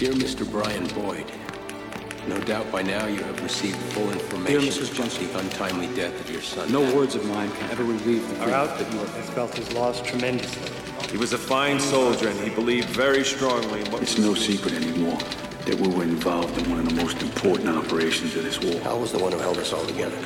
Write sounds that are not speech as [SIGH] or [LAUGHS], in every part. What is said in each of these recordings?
Dear Mr. Brian Boyd, no doubt by now you have received full information Dear Mrs. about the untimely death of your son. No words of mine can ever relieve the Our grief outfit has felt his loss tremendously. He was a fine soldier and he believed very strongly in what It's no secret anymore that we were involved in one of the most important operations of this war. Hal was the one who held us all together.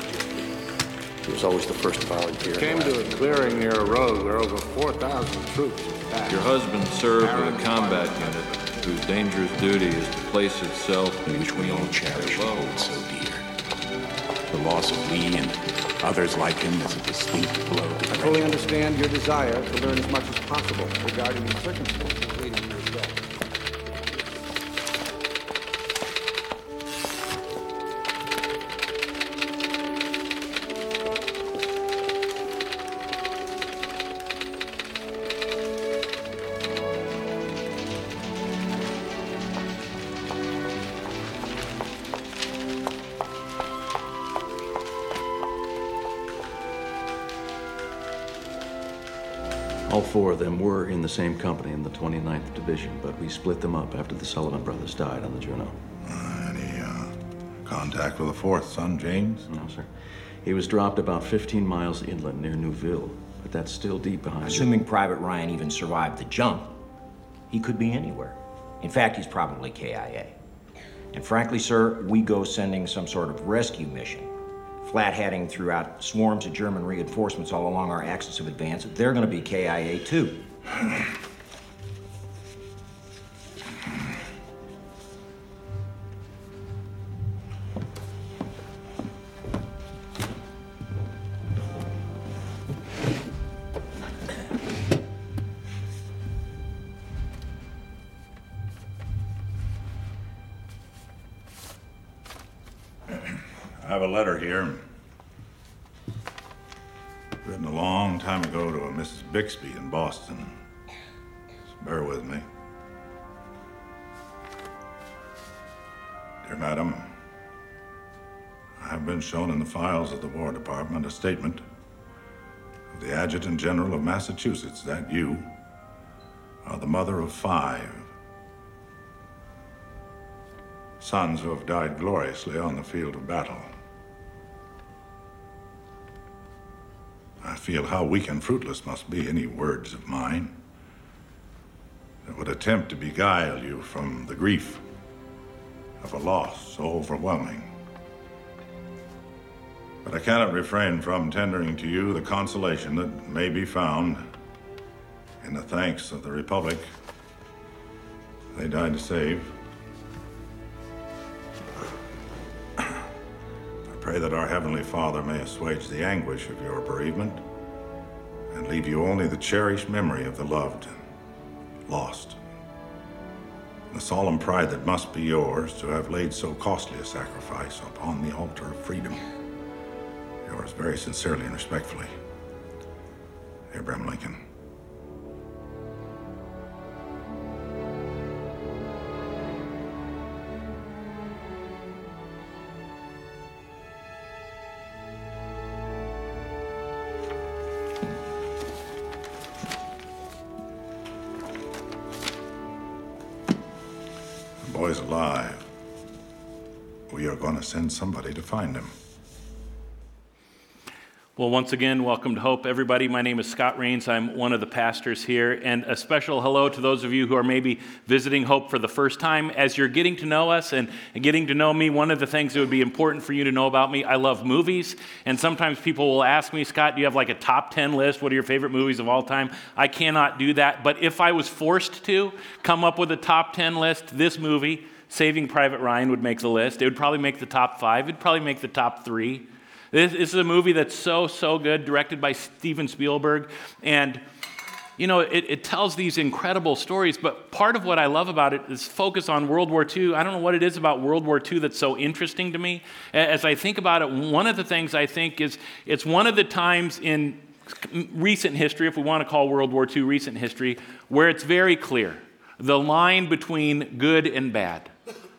He was always the first to volunteer. Came to a clearing near a road where over 4,000 troops attacked. Your husband served with a combat unit whose dangerous duty is to place itself in which we all cherish and hold so dear. The loss of Lee and others like him is a distinct blow. I fully understand your desire to learn as much as possible regarding the circumstances four of them were in the same company in the 29th Division, but we split them up after the Sullivan brothers died on the Juneau. Any uh, contact with the fourth son, James? No, sir. He was dropped about 15 miles inland near Neuville, but that's still deep behind. Assuming Private Ryan even survived the jump, he could be anywhere. In fact, he's probably KIA. And frankly, sir, we go sending some sort of rescue mission flat hatting throughout swarms of German reinforcements all along our axis of advance, they're going to be KIA too. Bixby in Boston. So bear with me. Dear Madam, I have been shown in the files of the War Department a statement of the Adjutant General of Massachusetts that you are the mother of five sons who have died gloriously on the field of battle. Feel how weak and fruitless must be any words of mine that would attempt to beguile you from the grief of a loss so overwhelming. But I cannot refrain from tendering to you the consolation that may be found in the thanks of the Republic they died to save. [CLEARS THROAT] I pray that our Heavenly Father may assuage the anguish of your bereavement and leave you only the cherished memory of the loved lost. The solemn pride that must be yours to have laid so costly a sacrifice upon the altar of freedom. Yours very sincerely and respectfully, Abraham Lincoln. Boy's alive. We are going to send somebody to find him. Well, once again, welcome to Hope, everybody. My name is Scott Rains. I'm one of the pastors here. And a special hello to those of you who are maybe visiting Hope for the first time. As you're getting to know us and getting to know me, one of the things that would be important for you to know about me, I love movies. And sometimes people will ask me, Scott, do you have like a top 10 list? What are your favorite movies of all time? I cannot do that. But if I was forced to come up with a top 10 list, this movie, Saving Private Ryan, would make the list. It would probably make the top five, it'd probably make the top three. This, this is a movie that's so, so good, directed by Steven Spielberg. And, you know, it, it tells these incredible stories, but part of what I love about it is focus on World War II. I don't know what it is about World War II that's so interesting to me. As I think about it, one of the things I think is it's one of the times in recent history, if we want to call World War II recent history, where it's very clear the line between good and bad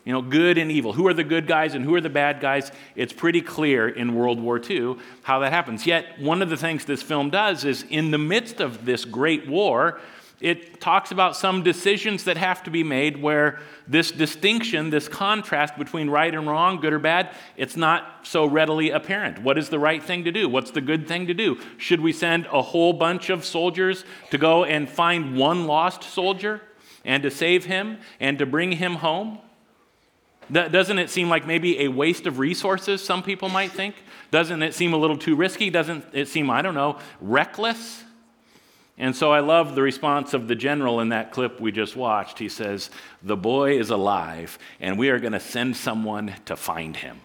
you know, good and evil. Who are the good guys and who are the bad guys? It's pretty clear in World War II how that happens. Yet, one of the things this film does is in the midst of this great war, it talks about some decisions that have to be made where this distinction, this contrast between right and wrong, good or bad, it's not so readily apparent. What is the right thing to do? What's the good thing to do? Should we send a whole bunch of soldiers to go and find one lost soldier and to save him and to bring him home? Doesn't it seem like maybe a waste of resources, some people might think? Doesn't it seem a little too risky? Doesn't it seem, I don't know, reckless? And so I love the response of the general in that clip we just watched. He says, The boy is alive, and we are going to send someone to find him.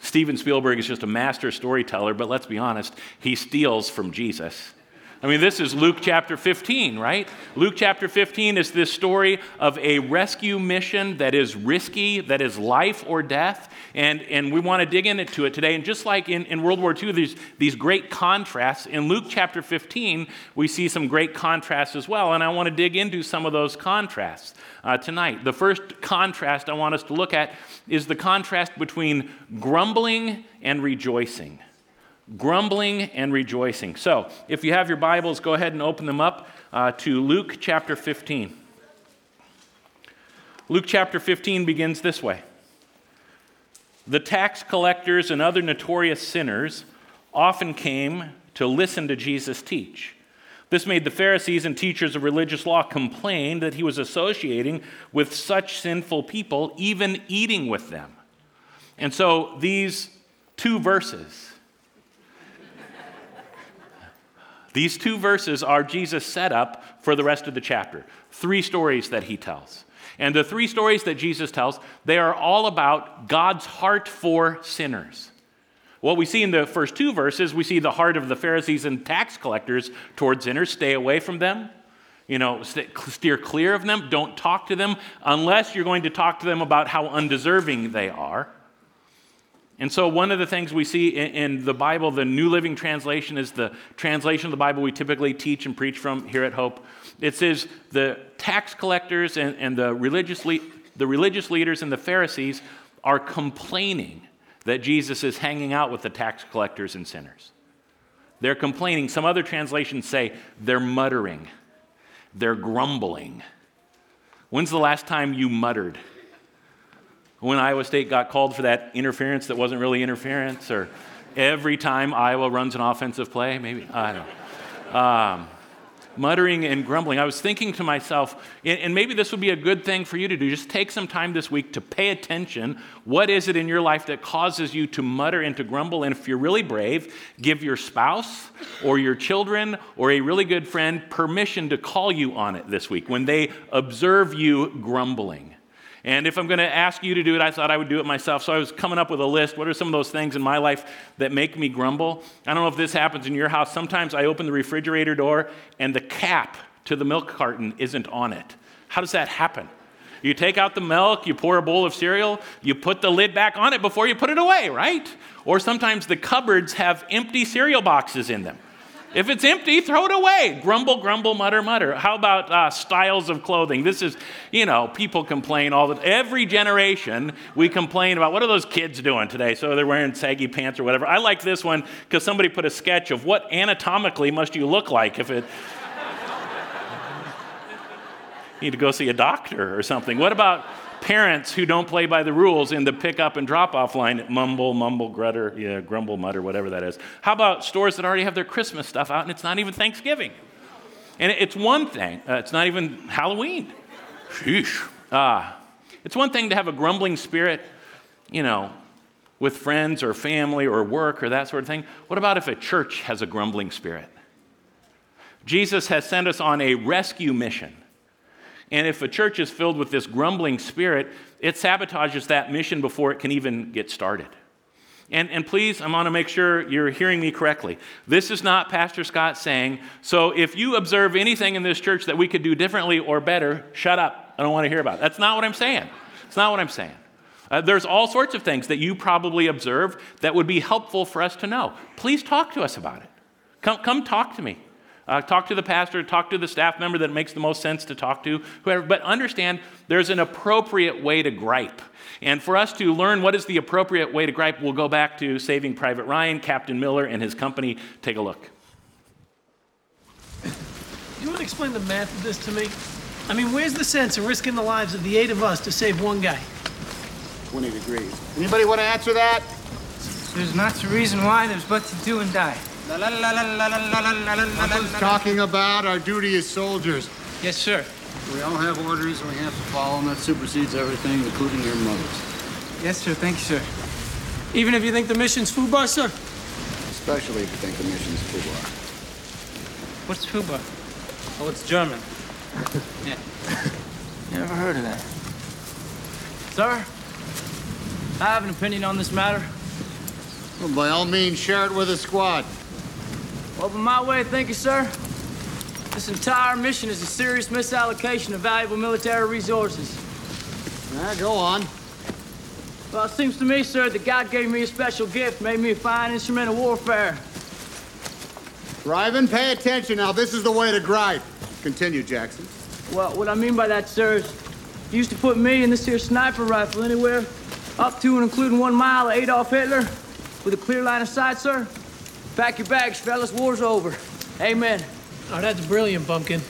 Steven Spielberg is just a master storyteller, but let's be honest, he steals from Jesus. I mean, this is Luke chapter 15, right? Luke chapter 15 is this story of a rescue mission that is risky, that is life or death. And, and we want to dig into it today. And just like in, in World War II, there's these great contrasts. In Luke chapter 15, we see some great contrasts as well. And I want to dig into some of those contrasts uh, tonight. The first contrast I want us to look at is the contrast between grumbling and rejoicing grumbling and rejoicing. So, if you have your Bibles, go ahead and open them up uh, to Luke chapter 15. Luke chapter 15 begins this way The tax collectors and other notorious sinners often came to listen to Jesus teach. This made the Pharisees and teachers of religious law complain that he was associating with such sinful people, even eating with them. And so these two verses, These two verses are Jesus' setup for the rest of the chapter. Three stories that he tells. And the three stories that Jesus tells, they are all about God's heart for sinners. What we see in the first two verses, we see the heart of the Pharisees and tax collectors towards sinners. Stay away from them. You know, steer clear of them. Don't talk to them unless you're going to talk to them about how undeserving they are. And so, one of the things we see in, in, the Bible, the New Living Translation is the translation of the Bible we typically teach and preach from here at Hope. It says the tax collectors and, and the, religious le- the religious leaders and the Pharisees are complaining that Jesus is hanging out with the tax collectors and sinners. They're complaining. Some other translations say they're muttering, they're grumbling. When's the last time you muttered? When Iowa State got called for that interference that wasn't really interference, or every time Iowa runs an offensive play, maybe, I don't know. Um, muttering and grumbling. I was thinking to myself, and maybe this would be a good thing for you to do. Just take some time this week to pay attention. What is it in your life that causes you to mutter and to grumble? And if you're really brave, give your spouse or your children or a really good friend permission to call you on it this week when they observe you grumbling. And if I'm going to ask you to do it, I thought I would do it myself. So I was coming up with a list. What are some of those things in my life that make me grumble? I don't know if this happens in your house. Sometimes I open the refrigerator door and the cap to the milk carton isn't on it. How does that happen? You take out the milk, you pour a bowl of cereal, you put the lid back on it before you put it away, right? Or sometimes the cupboards have empty cereal boxes in them. If it's empty, throw it away. Grumble, grumble, mutter, mutter. How about uh, styles of clothing? This is, you know, people complain all the every generation. We complain about what are those kids doing today? So they're wearing saggy pants or whatever. I like this one because somebody put a sketch of what anatomically must you look like if it. [LAUGHS] you need to go see a doctor or something. What about parents who don't play by the rules in the pick up and drop off line mumble, mumble, grutter, yeah, grumble, mutter, whatever that is. How about stores that already have their Christmas stuff out and it's not even Thanksgiving? And it's one thing, uh, it's not even Halloween. Sheesh. Uh, it's one thing to have a grumbling spirit, you know, with friends or family or work or that sort of thing. What about if a church has a grumbling spirit? Jesus has sent us on a rescue mission and if a church is filled with this grumbling spirit, it sabotages that mission before it can even get started. And, and please, I want to make sure you're hearing me correctly. This is not Pastor Scott saying, so if you observe anything in this church that we could do differently or better, shut up. I don't want to hear about it. That's not what I'm saying. It's not what I'm saying. Uh, there's all sorts of things that you probably observe that would be helpful for us to know. Please talk to us about it. Come, come talk to me. Uh, talk to the pastor, talk to the staff member that makes the most sense to talk to, whoever. But understand there's an appropriate way to gripe. And for us to learn what is the appropriate way to gripe, we'll go back to Saving Private Ryan, Captain Miller, and his company. Take a look. You want to explain the math of this to me? I mean, where's the sense in risking the lives of the eight of us to save one guy? 20 degrees. Anybody want to answer that? There's not a reason why, there's but to do and die. Who's talking about our duty as soldiers? Yes, sir. We all have orders and we have to follow them. That supersedes everything, including your mothers. Yes, sir. Thank you, sir. Even if you think the mission's FUBAR, sir? Especially if you think the mission's FUBAR. What's FUBAR? Oh, it's German. yeah. [LAUGHS] Never heard of that. Sir, I have an opinion on this matter. Well, by all means, share it with the squad. Well, by my way of thinking, sir, this entire mission is a serious misallocation of valuable military resources. Now, go on. Well, it seems to me, sir, that God gave me a special gift, made me a fine instrument of warfare. Reiben, pay attention now. This is the way to gripe. Continue, Jackson. Well, what I mean by that, sir, is you used to put me in this here sniper rifle anywhere up to and including one mile of Adolf Hitler with a clear line of sight, sir. Pack your bags, fellas. War's over. Amen. Oh, that's brilliant, Bumpkin.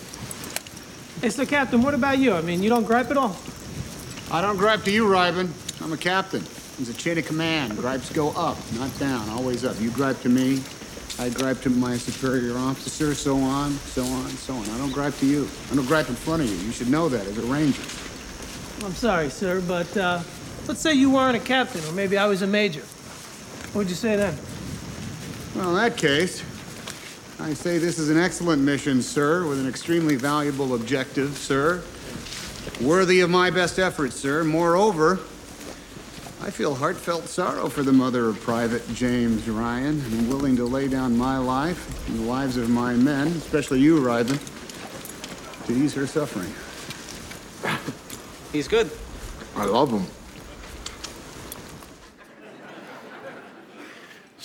Hey, so, Captain, what about you? I mean, you don't gripe at all? I don't gripe to you, Reiben. I'm a captain. There's a chain of command. Gripes go up, not down, always up. You gripe to me, I gripe to my superior officer, so on, so on, so on. I don't gripe to you. I don't gripe in front of you. You should know that as a ranger. I'm sorry, sir, but uh, let's say you weren't a captain, or maybe I was a major. What would you say then? Well, in that case, I say this is an excellent mission, sir, with an extremely valuable objective, sir. Worthy of my best efforts, sir. Moreover, I feel heartfelt sorrow for the mother of Private James Ryan, and am willing to lay down my life and the lives of my men, especially you, Reiben, to ease her suffering. He's good. I love him.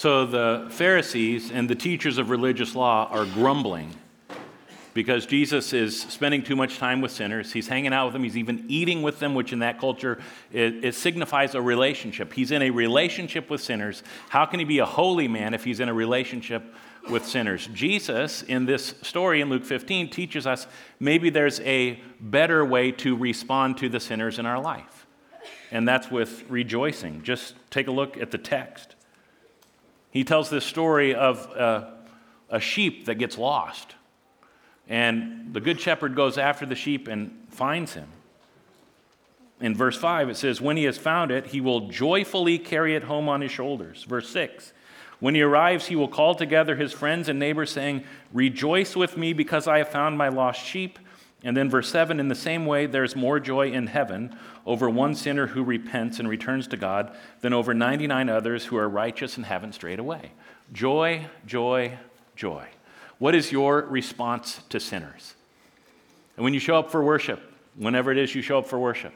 So the Pharisees and the teachers of religious law are grumbling because Jesus is spending too much time with sinners. He's hanging out with them. He's even eating with them, which in that culture it, it, signifies a relationship. He's in a relationship with sinners. How can he be a holy man if he's in a relationship with sinners? Jesus, in this story in Luke 15, teaches us maybe there's a better way to respond to the sinners in our life, and that's with rejoicing. Just take a look at the text. He tells this story of a, a sheep that gets lost. And the good shepherd goes after the sheep and finds him. In verse 5, it says, When he has found it, he will joyfully carry it home on his shoulders. Verse 6, When he arrives, he will call together his friends and neighbors, saying, Rejoice with me because I have found my lost sheep. And then verse 7, in the same way, there's more joy in heaven over one sinner who repents and returns to God than over 99 others who are righteous and haven't strayed away. Joy, joy, joy. What is your response to sinners? And when you show up for worship, whenever it is you show up for worship,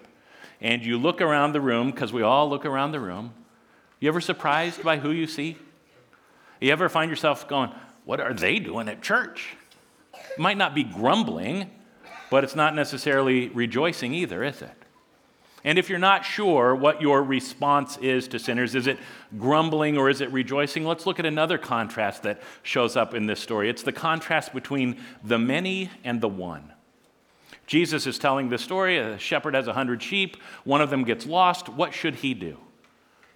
and you look around the room, because we all look around the room, you ever surprised by who you see? You ever find yourself going, What are they doing at church? Might not be grumbling, but it's not necessarily rejoicing either, is it? And if you're not sure what your response is to sinners, is it grumbling or is it rejoicing? Let's look at another contrast that shows up in this story. It's the contrast between the many and the one. Jesus is telling this story. A shepherd has a hundred sheep, one of them gets lost. What should he do?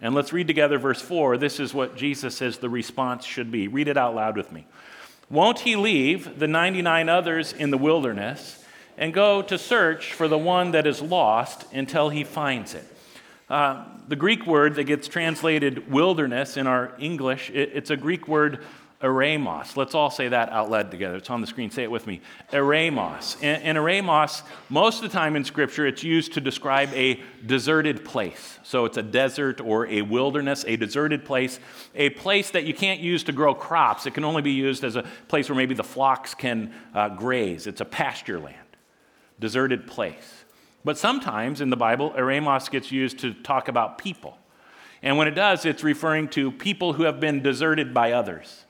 And let's read together verse 4. This is what Jesus says the response should be. Read it out loud with me. Won't he leave the 99 others in the wilderness? And go to search for the one that is lost until he finds it. Uh, the Greek word that gets translated wilderness in our English, it, it's a Greek word eremos. Let's all say that out loud together. It's on the screen. Say it with me. Eremos. And, and eremos, most of the time in Scripture, it's used to describe a deserted place. So it's a desert or a wilderness, a deserted place, a place that you can't use to grow crops. It can only be used as a place where maybe the flocks can uh, graze. It's a pasture land deserted place. But sometimes in the Bible, eremos gets used to talk about people. And when it does, it's referring to people who have been deserted by others.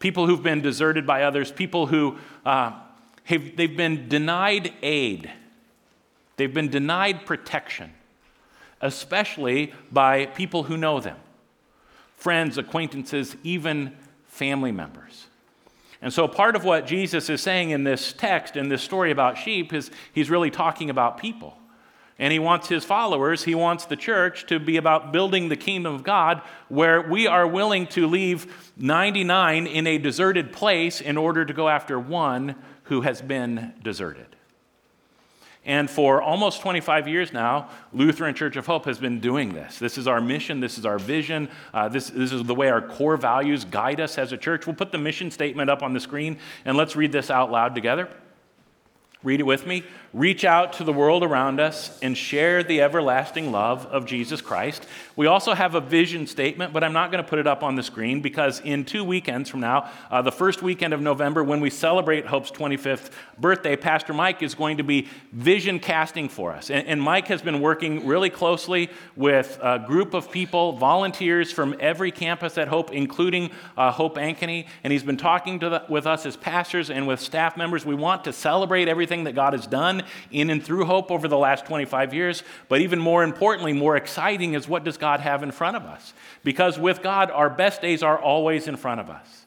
People who've been deserted by others, people who uh, have, they've been denied aid, they've been denied protection, especially by people who know them friends, acquaintances, even family members. And so, part of what Jesus is saying in this text, in this story about sheep, is he's really talking about people. And he wants his followers, he wants the church to be about building the kingdom of God where we are willing to leave 99 in a deserted place in order to go after one who has been deserted. And for almost 25 years now, Lutheran Church of Hope has been doing this. This is our mission, this is our vision, uh, this, this is the way our core values guide us as a church. We'll put the mission statement up on the screen and let's read this out loud together. Read it with me. Reach out to the world around us and share the everlasting love of Jesus Christ. We also have a vision statement, but I'm not going to put it up on the screen because in two weekends from now, uh, the first weekend of November, when we celebrate Hope's 25th birthday, Pastor Mike is going to be vision casting for us. And, and Mike has been working really closely with a group of people, volunteers from every campus at Hope, including uh, Hope Ankeny. And he's been talking the, with us as pastors and with staff members. We want to celebrate everything that God has done done in and through hope over the last 25 years. But even more importantly, more exciting is what does God have in front of us? Because with God, our best days are always in front of us.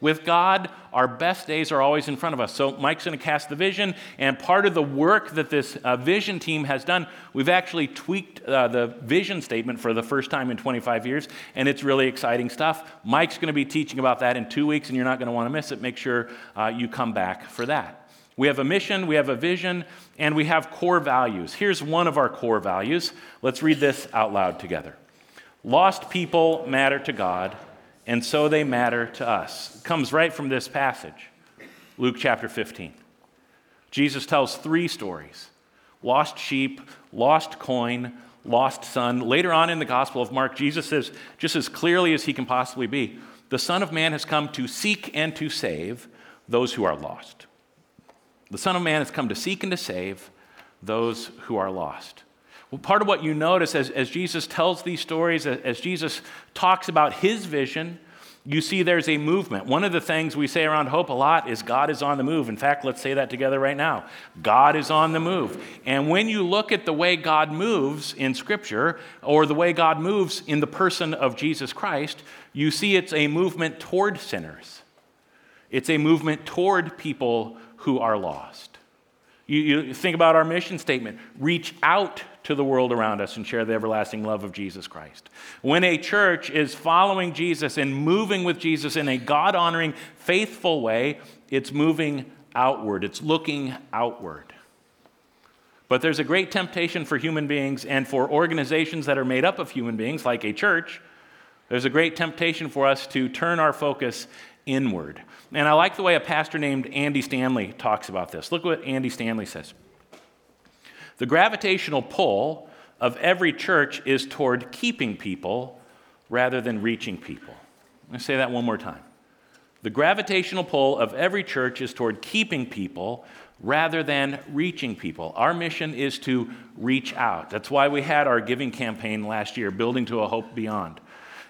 With God, our best days are always in front of us. So, Mike's going to cast the vision, and part of the work that this uh, vision team has done, we've actually tweaked uh, the vision statement for the first time in 25 years, and it's really exciting stuff. Mike's going to be teaching about that in two weeks, and you're not going to want to miss it. Make sure uh, you come back for that. We have a mission, we have a vision, and we have core values. Here's one of our core values. Let's read this out loud together. Lost people matter to God, and so they matter to us. It comes right from this passage, Luke chapter 15. Jesus tells three stories lost sheep, lost coin, lost son. Later on in the Gospel of Mark, Jesus says, just as clearly as he can possibly be, the Son of Man has come to seek and to save those who are lost. The Son of Man has come to seek and to save those who are lost. Well, part of what you notice as, as Jesus tells these stories, as, as Jesus talks about his vision, you see there's a movement. One of the things we say around hope a lot is God is on the move. In fact, let's say that together right now. God is on the move. And when you look at the way God moves in Scripture, or the way God moves in the person of Jesus Christ, you see it's a movement toward sinners. It's a movement toward people who are lost. You, you, think about our mission statement reach out to the world around us and share the everlasting love of Jesus Christ. When a church is following Jesus and moving with Jesus in a God honoring, faithful way, it's moving outward, it's looking outward. But there's a great temptation for human beings and for organizations that are made up of human beings, like a church. There's a great temptation for us to turn our focus inward. And I like the way a pastor named Andy Stanley talks about this. Look what Andy Stanley says. The gravitational pull of every church is toward keeping people rather than reaching people. Let me say that one more time. The gravitational pull of every church is toward keeping people rather than reaching people. Our mission is to reach out. That's why we had our giving campaign last year, Building to a Hope Beyond.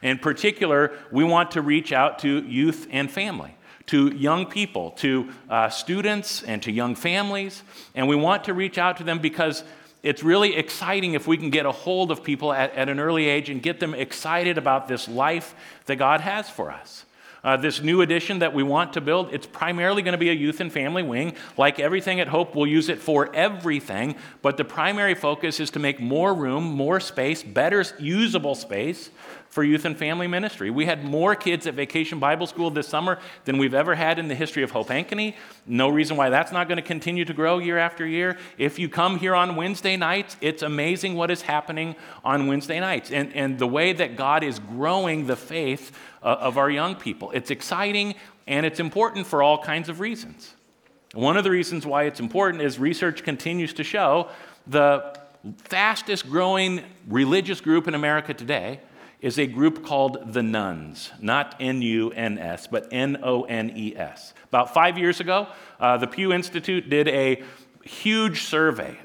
In particular, we want to reach out to youth and family to young people, to uh, students, and to young families. And we want to reach out to them because it's really exciting if we can get a hold of people at, at an early age and get them excited about this life that God has for us. Uh, this new addition that we want to build, it's primarily going to be a youth and family wing. Like everything at Hope, we'll use it for everything, but the primary focus is to make more room, more space, better usable space for youth and family ministry. We had more kids at Vacation Bible School this summer than we've ever had in the history of Hope Ankeny. No reason why that's not going to continue to grow year after year. If you come here on Wednesday nights, it's amazing what is happening on Wednesday nights and, and the way that God is growing the faith uh, of our young people. It's exciting and it's important for all kinds of reasons. One of the reasons why it's important is research continues to show the fastest growing religious group in America today is a group called the Nones, not N U N S, but N O N E S. About five years ago, uh, the Pew Institute did a huge survey,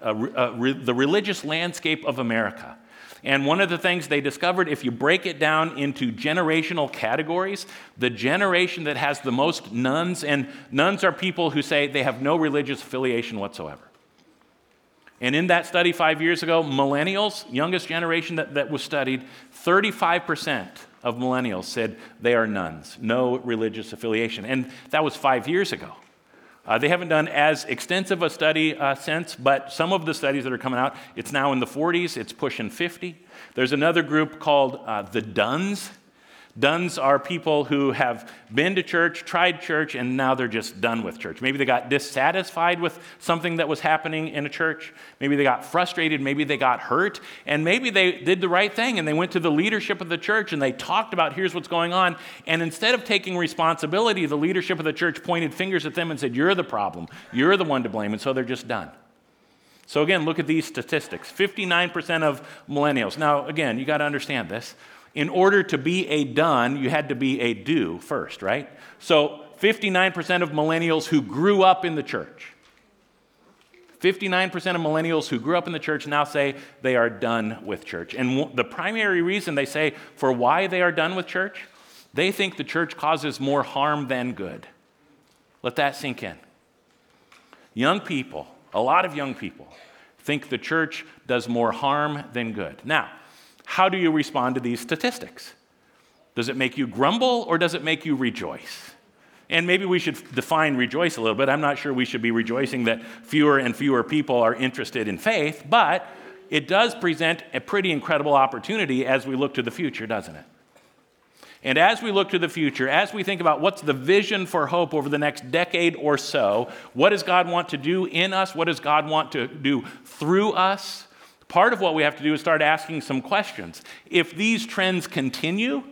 re- the religious landscape of America. And one of the things they discovered, if you break it down into generational categories, the generation that has the most nones, and nones are people who say they have no religious affiliation whatsoever. And in that study five years ago, millennials, youngest generation that, that was studied, 35% of millennials said they are nones, no religious affiliation. And that was five years ago. Uh, they haven't done as extensive a study uh, since, but some of the studies that are coming out, it's now in the 40s, it's pushing 50. There's another group called uh, the Dones. Dones are people who have been to church, tried church, and now they're just done with church. Maybe they got dissatisfied with something that was happening in a church. Maybe they got frustrated. Maybe they got hurt. And maybe they did the right thing and they went to the leadership of the church and they talked about here's what's going on. And instead of taking responsibility, the leadership of the church pointed fingers at them and said, You're the problem. You're the one to blame. And so they're just done. So, again, look at these statistics 59% of millennials. Now, again, you got to understand this in order to be a done, you had to be a do first, right? So 59% of millennials who grew up in the church, 59% of millennials who grew up in the church now say they are done with church. And the primary reason they say for why they are done with church, they think the church causes more harm than good. Let that sink in. Young people, a lot of young people, think the church does more harm than good. Now, how do you respond to these statistics? Does it make you grumble or does it make you rejoice? And maybe we should define rejoice a little bit. I'm not sure we should be rejoicing that fewer and fewer people are interested in faith, but it does present a pretty incredible opportunity as we look to the future, doesn't it? And as we look to the future, as we think about what's the vision for hope over the next decade or so, what does God want to do in us? What does God want to do through us? Part of what we have to do is start asking some questions. If these trends continue,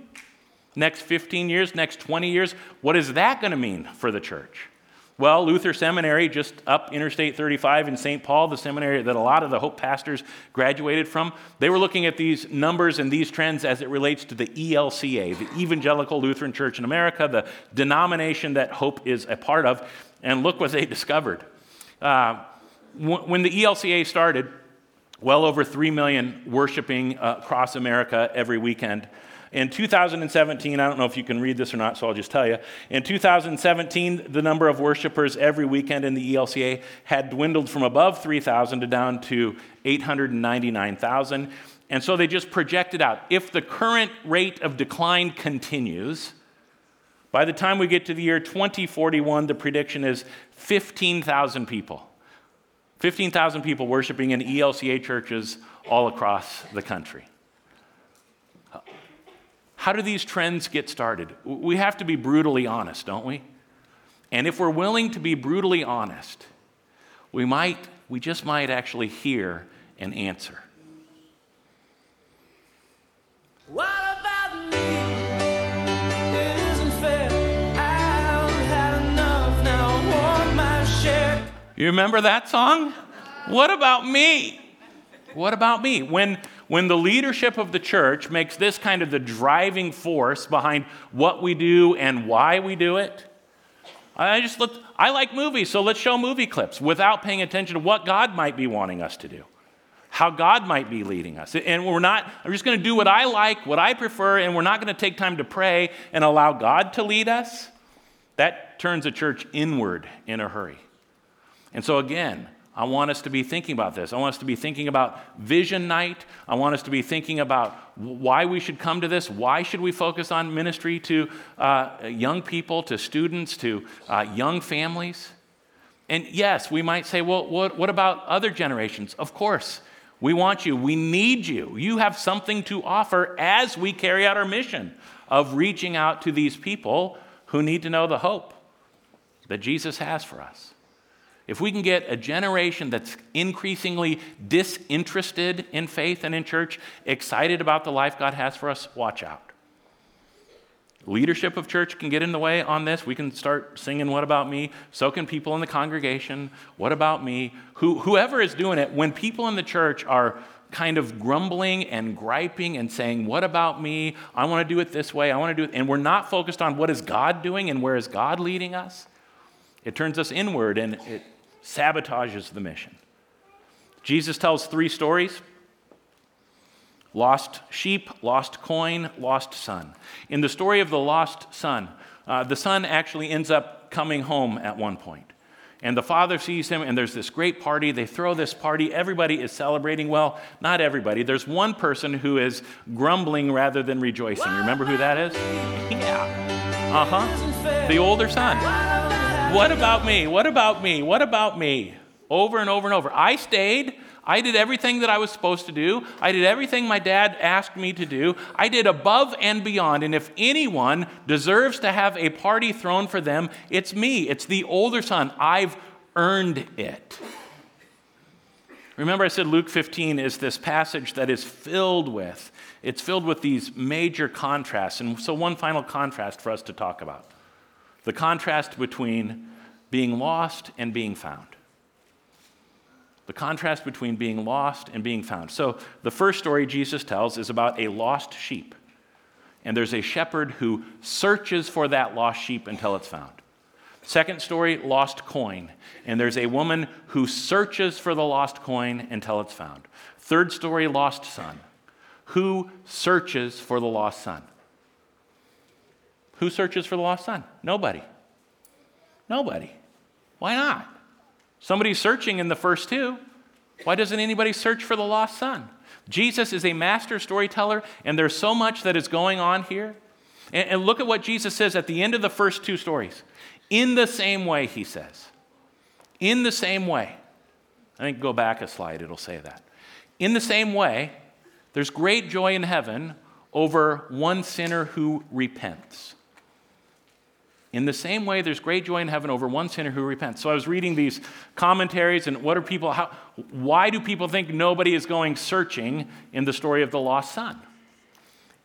next 15 years, next 20 years, what is that going to mean for the church? Well, Luther Seminary, just up Interstate 35 in St. Paul, the seminary that a lot of the Hope pastors graduated from, they were looking at these numbers and these trends as it relates to the ELCA, the Evangelical Lutheran Church in America, the denomination that Hope is a part of. And look what they discovered. Uh, when the ELCA started, well over 3 million worshiping uh, across America every weekend. In 2017, I don't know if you can read this or not, so I'll just tell you. In 2017, the number of worshipers every weekend in the ELCA had dwindled from above 3,000 to down to 899,000. And so they just projected out if the current rate of decline continues, by the time we get to the year 2041, the prediction is 15,000 people 15,000 people worshiping in ELCA churches all across the country. How do these trends get started? We have to be brutally honest, don't we? And if we're willing to be brutally honest, we might, we just might actually hear an answer. What You remember that song? What about me? What about me? When, when the leadership of the church makes this kind of the driving force behind what we do and why we do it, I just look, I like movies, so let's show movie clips without paying attention to what God might be wanting us to do, how God might be leading us. And we're not, I'm just going to do what I like, what I prefer, and we're not going to take time to pray and allow God to lead us. That turns a church inward in a hurry. And so, again, I want us to be thinking about this. I want us to be thinking about vision night. I want us to be thinking about why we should come to this. Why should we focus on ministry to uh, young people, to students, to uh, young families? And yes, we might say, well, what, what about other generations? Of course. We want you. We need you. You have something to offer as we carry out our mission of reaching out to these people who need to know the hope that Jesus has for us. If we can get a generation that's increasingly disinterested in faith and in church, excited about the life God has for us, watch out. Leadership of church can get in the way on this. We can start singing, What About Me? So can people in the congregation, What About Me? Who, whoever is doing it, when people in the church are kind of grumbling and griping and saying, What about me? I want to do it this way. I want to do it. And we're not focused on what is God doing and where is God leading us. It turns us inward and it sabotages the mission. Jesus tells three stories lost sheep, lost coin, lost son. In the story of the lost son, uh, the son actually ends up coming home at one point. And the father sees him, and there's this great party. They throw this party. Everybody is celebrating. Well, not everybody. There's one person who is grumbling rather than rejoicing. Remember who that is? [LAUGHS] Yeah. Uh huh. The older son. What about me? What about me? What about me? Over and over and over. I stayed. I did everything that I was supposed to do. I did everything my dad asked me to do. I did above and beyond. And if anyone deserves to have a party thrown for them, it's me. It's the older son. I've earned it. Remember, I said Luke 15 is this passage that is filled with, it's filled with these major contrasts. And so, one final contrast for us to talk about the contrast between being lost and being found the contrast between being lost and being found. So, the first story Jesus tells is about a lost sheep. And there's a shepherd who searches for that lost sheep until it's found. Second story, lost coin. And there's a woman who searches for the lost coin until it's found. Third story, lost son. Who searches for the lost son? Who searches for the lost son? Nobody. Nobody. Why not? Somebody's searching in the first two. Why doesn't anybody search for the lost son? Jesus is a master storyteller, and there's so much that is going on here. And, and, look at what Jesus says at the end of the first two stories. In the same way, he says. In the same way. I think go back a slide, it'll say that. In the same way, there's great joy in heaven over one sinner who repents. In the same way, there's great joy in heaven over one sinner who repents. So I was reading these commentaries, and what are people, how, why do people think nobody is going searching in the story of the lost son?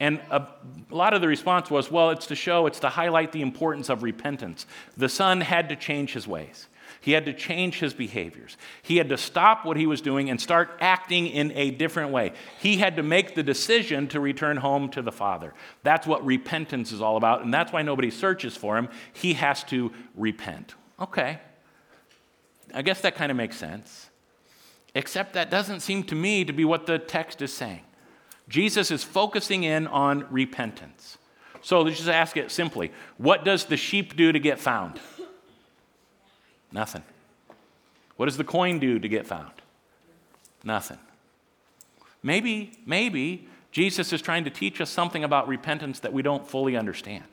And a, a, lot of the response was, well, it's to show, it's to highlight the importance of repentance. The son had to change his ways. He had to change his behaviors. He had to stop what he was doing and start acting in a different way. He had to make the decision to return home to the Father. That's what repentance is all about, and that's why nobody searches for him. He has to repent. Okay. I guess that kind of makes sense. Except that doesn't seem to me to be what the text is saying. Jesus is focusing in on repentance. So let's just ask it simply What does the sheep do to get found? Nothing. What does the coin do to get found? Nothing. Maybe, maybe Jesus is trying to teach us something about repentance that we don't fully understand.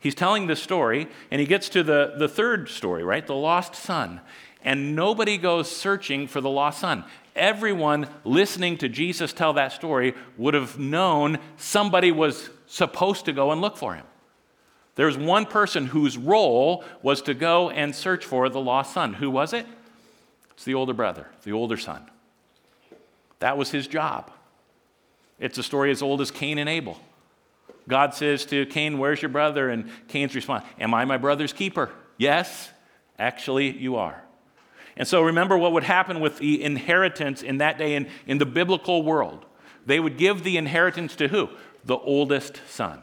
He's telling this story, and he gets to the, the third story, right? The lost son. And nobody goes searching for the lost son. Everyone listening to Jesus tell that story would have known somebody was supposed to go and look for him. There's one person whose role was to go and search for the lost son. Who was it? It's the older brother, the older son. That was his job. It's a story as old as Cain and Abel. God says to Cain, Where's your brother? And Cain's response, Am I my brother's keeper? Yes, actually, you are. And so remember what would happen with the inheritance in that day in, in the biblical world. They would give the inheritance to who? The oldest son.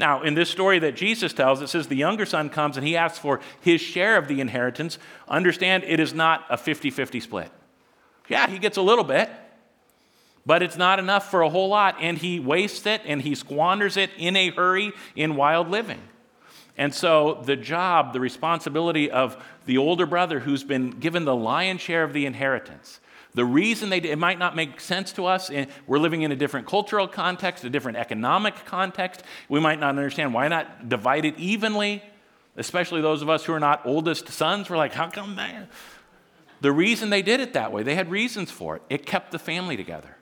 Now, in this story that Jesus tells, it says the younger son comes and he asks for his share of the inheritance. Understand, it is not a 50 50 split. Yeah, he gets a little bit, but it's not enough for a whole lot, and he wastes it and he squanders it in a hurry in wild living. And so, the job, the responsibility of the older brother who's been given the lion's share of the inheritance the reason they, did, it might not make sense to us, we're living in a different cultural context, a different economic context. We might not understand why not divide it evenly, especially those of us who are not oldest sons. We're like, how come that? The reason they did it that way, they had reasons for it. It kept the family together.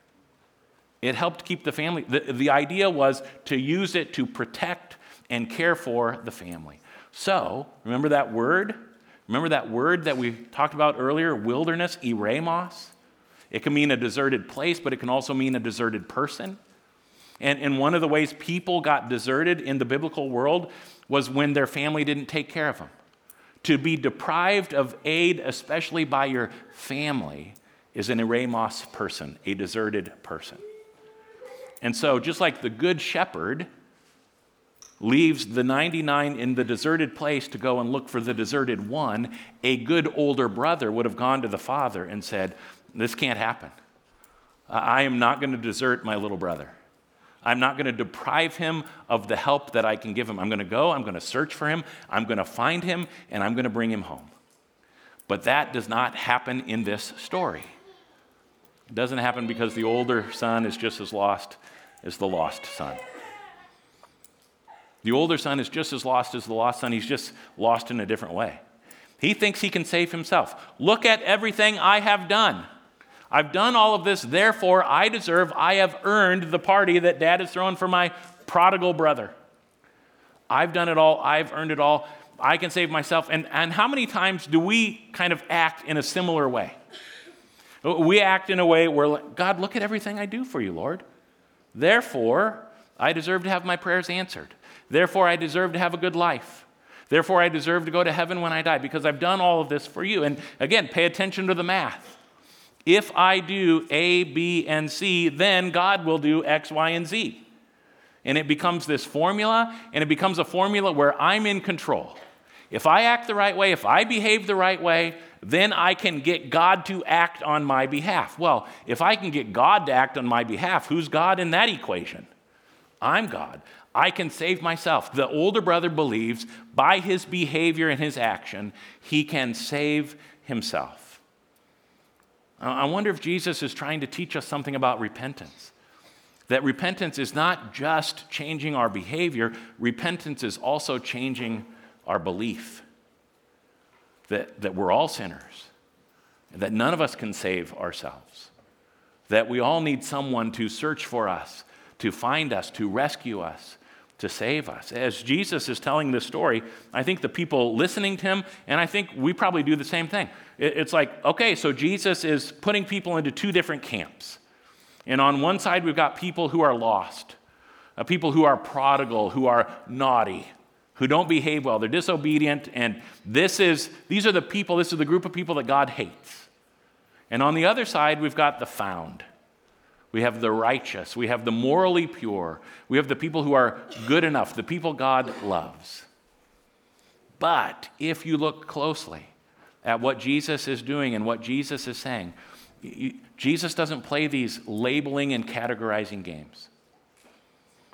It helped keep the family. The, the idea was to use it to protect and care for the family. So, remember that word? Remember that word that we talked about earlier, wilderness, eremos? It can mean a deserted place, but it can also mean a deserted person. And, and one of the ways people got deserted in the biblical world was when their family didn't take care of them. To be deprived of aid, especially by your family, is an eremos person, a deserted person. And so, just like the good shepherd leaves the 99 in the deserted place to go and look for the deserted one, a good older brother would have gone to the father and said, this can't happen. I am not going to desert my little brother. I'm not going to deprive him of the help that I can give him. I'm going to go, I'm going to search for him, I'm going to find him, and I'm going to bring him home. But that does not happen in this story. It doesn't happen because the older son is just as lost as the lost son. The older son is just as lost as the lost son, he's just lost in a different way. He thinks he can save himself. Look at everything I have done. I've done all of this, therefore I deserve, I have earned the party that dad has thrown for my prodigal brother. I've done it all, I've earned it all, I can save myself. And, and how many times do we kind of act in a similar way? We act in a way where, God, look at everything I do for you, Lord. Therefore, I deserve to have my prayers answered. Therefore, I deserve to have a good life. Therefore, I deserve to go to heaven when I die because I've done all of this for you. And again, pay attention to the math. If I do A, B, and C, then God will do X, Y, and Z. And it becomes this formula, and it becomes a formula where I'm in control. If I act the right way, if I behave the right way, then I can get God to act on my behalf. Well, if I can get God to act on my behalf, who's God in that equation? I'm God. I can save myself. The older brother believes by his behavior and his action, he can save himself. I wonder if Jesus is trying to teach us something about repentance. That repentance is not just changing our behavior, repentance is also changing our belief that, that we're all sinners, that none of us can save ourselves, that we all need someone to search for us, to find us, to rescue us, to save us. As Jesus is telling this story, I think the people listening to him, and I think we probably do the same thing. It's like, okay, so Jesus is putting people into two different camps. And on one side, we've got people who are lost, uh, people who are prodigal, who are naughty, who don't behave well. They're disobedient, and this is, these are the people, this is the group of people that God hates. And on the other side, we've got the found. We have the righteous. We have the morally pure. We have the people who are good enough, the people God loves. But if you look closely at what Jesus is doing and what Jesus is saying, Jesus doesn't play these labeling and categorizing games.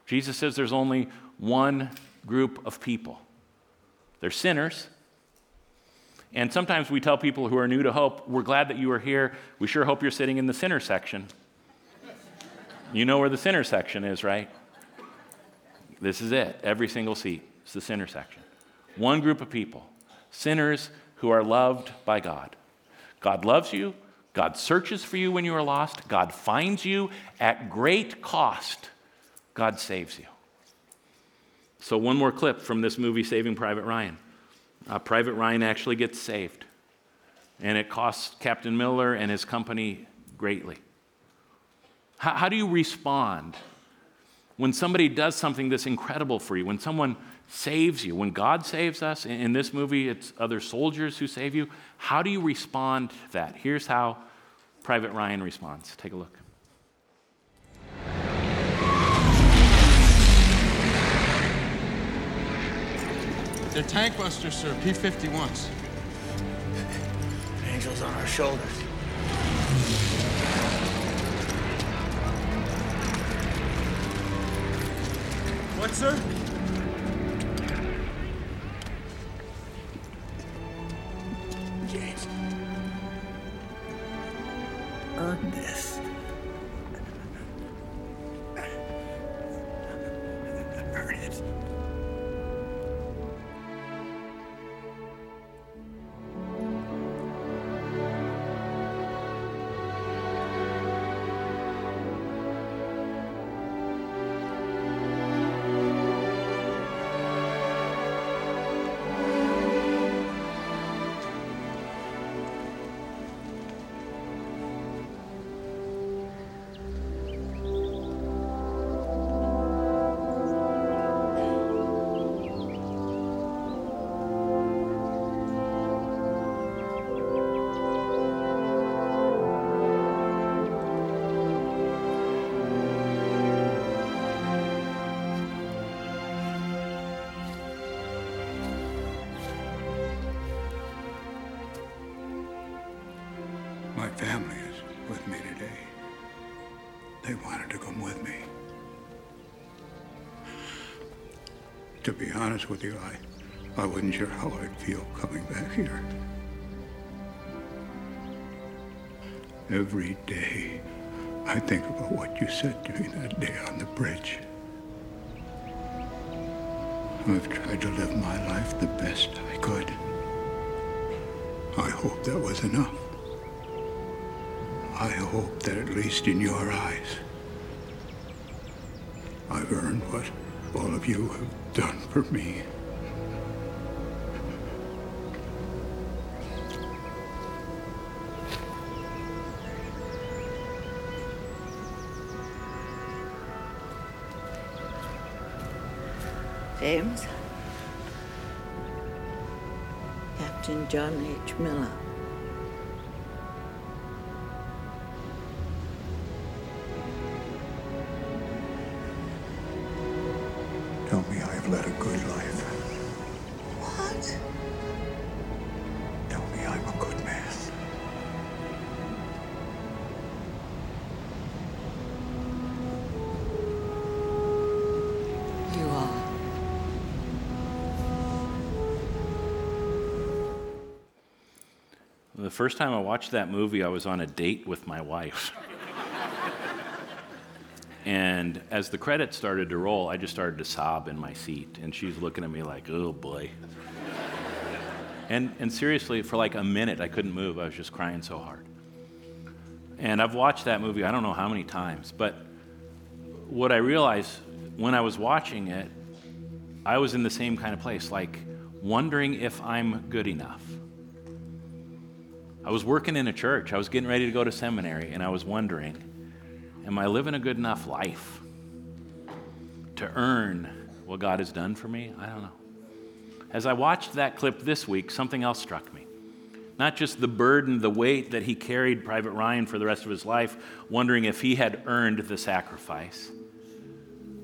Jesus says there's only one group of people. They're sinners. And sometimes we tell people who are new to hope, we're glad that you are here. We sure hope you're sitting in the sinner section. You know where the sinner section is, right? This is it. Every single seat. It's the center section. One group of people, sinners who are loved by God. God loves you. God searches for you when you are lost. God finds you at great cost. God saves you. So, one more clip from this movie, Saving Private Ryan. Uh, Private Ryan actually gets saved, and it costs Captain Miller and his company greatly. How, how do you respond when somebody does something that's incredible for you? When someone saves you, when God saves us, in, in this movie, it's other soldiers who save you. How do you respond to that? Here's how Private Ryan responds. Take a look. They're tank busters, sir. P-51s. Angels on our shoulders. What, sir? Family is with me today. They wanted to come with me. To be honest with you, I, I wasn't sure how I'd feel coming back here. Every day, I think about what you said to me that day on the bridge. I've tried to live my life the best I could. I hope that was enough. I hope that at least in your eyes, I've earned what all of you have done for me. James? Captain John H. Miller. Tell me I have led a good life. What? Tell me I'm a good man. You are. The first time I watched that movie, I was on a date with my wife. [LAUGHS] and as the credits started to roll, I just started to sob in my seat. And she's looking at me like, oh boy. and, and seriously, for like a minute, I couldn't move. I was just crying so hard. And I've watched that movie, I don't know how many times, but what I realized when I was watching it, I was in the same kind of place, like wondering if I'm good enough. I was working in a church. I was getting ready to go to seminary, and I was wondering, am I living a good enough life to earn what God has done for me? I don't know. As I watched that clip this week, something else struck me. Not just the burden, the weight that he carried Private Ryan for the rest of his life, wondering if he had earned the sacrifice.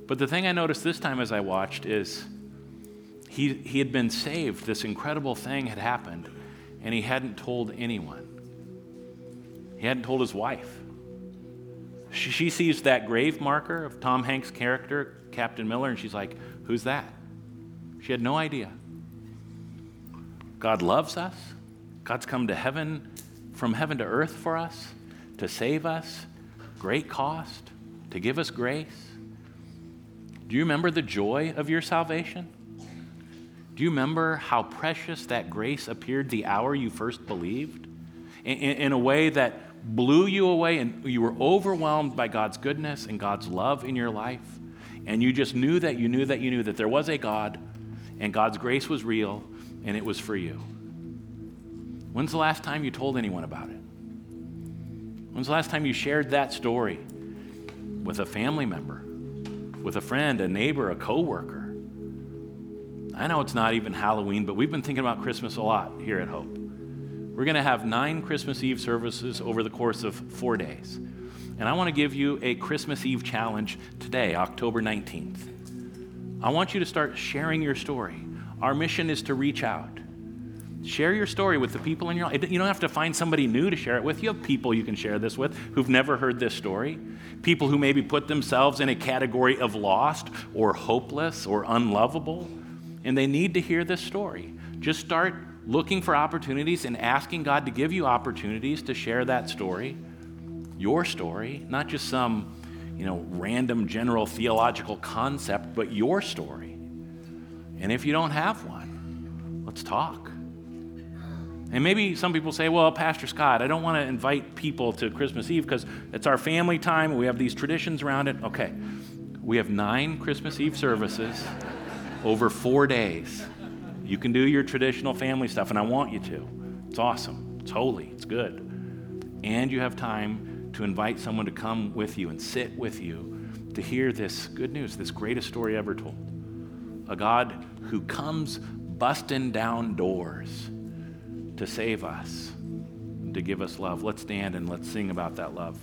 But the thing I noticed this time as I watched is he, he had been saved. This incredible thing had happened and he hadn't told anyone. He hadn't told his wife. She, sees that grave marker of Tom Hanks' character, Captain Miller, and she's like, Who's that? She had no idea. God loves us. God's come to heaven, from heaven to earth for us, to save us, great cost, to give us grace. Do you remember the joy of your salvation? Do you remember how precious that grace appeared the hour you first believed? In, in, in, a way that blew you away, and you were overwhelmed by God's goodness and God's love in your life. And you just knew that you knew that you knew that there was a God, and God's grace was real, and it was for you. When's the last time you told anyone about it? When's the last time you shared that story with a family member, with a friend, a neighbor, a coworker? I know it's not even Halloween, but we've been thinking about Christmas a lot here at Hope. We're going to have nine Christmas Eve services over the course of four days. And I want to give you a Christmas Eve challenge today, October 19th. I want you to start sharing your story. Our mission is to reach out. Share your story with the people in your life. You don't have to find somebody new to share it with. You have people you can share this with who've never heard this story. People who maybe put themselves in a category of lost or hopeless or unlovable and they need to hear this story. Just start looking for opportunities and asking God to give you opportunities to share that story, your story, not just some, you know, random general theological concept, but your story. And if you don't have one, let's talk. And maybe some people say, well, Pastor Scott, I don't want to invite people to Christmas Eve because it's our family time. We have these traditions around it. Okay. We have nine Christmas Eve services over four days. You can do your traditional family stuff, and I want you to. It's awesome, it's holy, it's good. And you have time to invite someone to come with you and sit with you to hear this good news, this greatest story ever told. A God who comes busting down doors to save us, to give us love. Let's stand and let's sing about that love.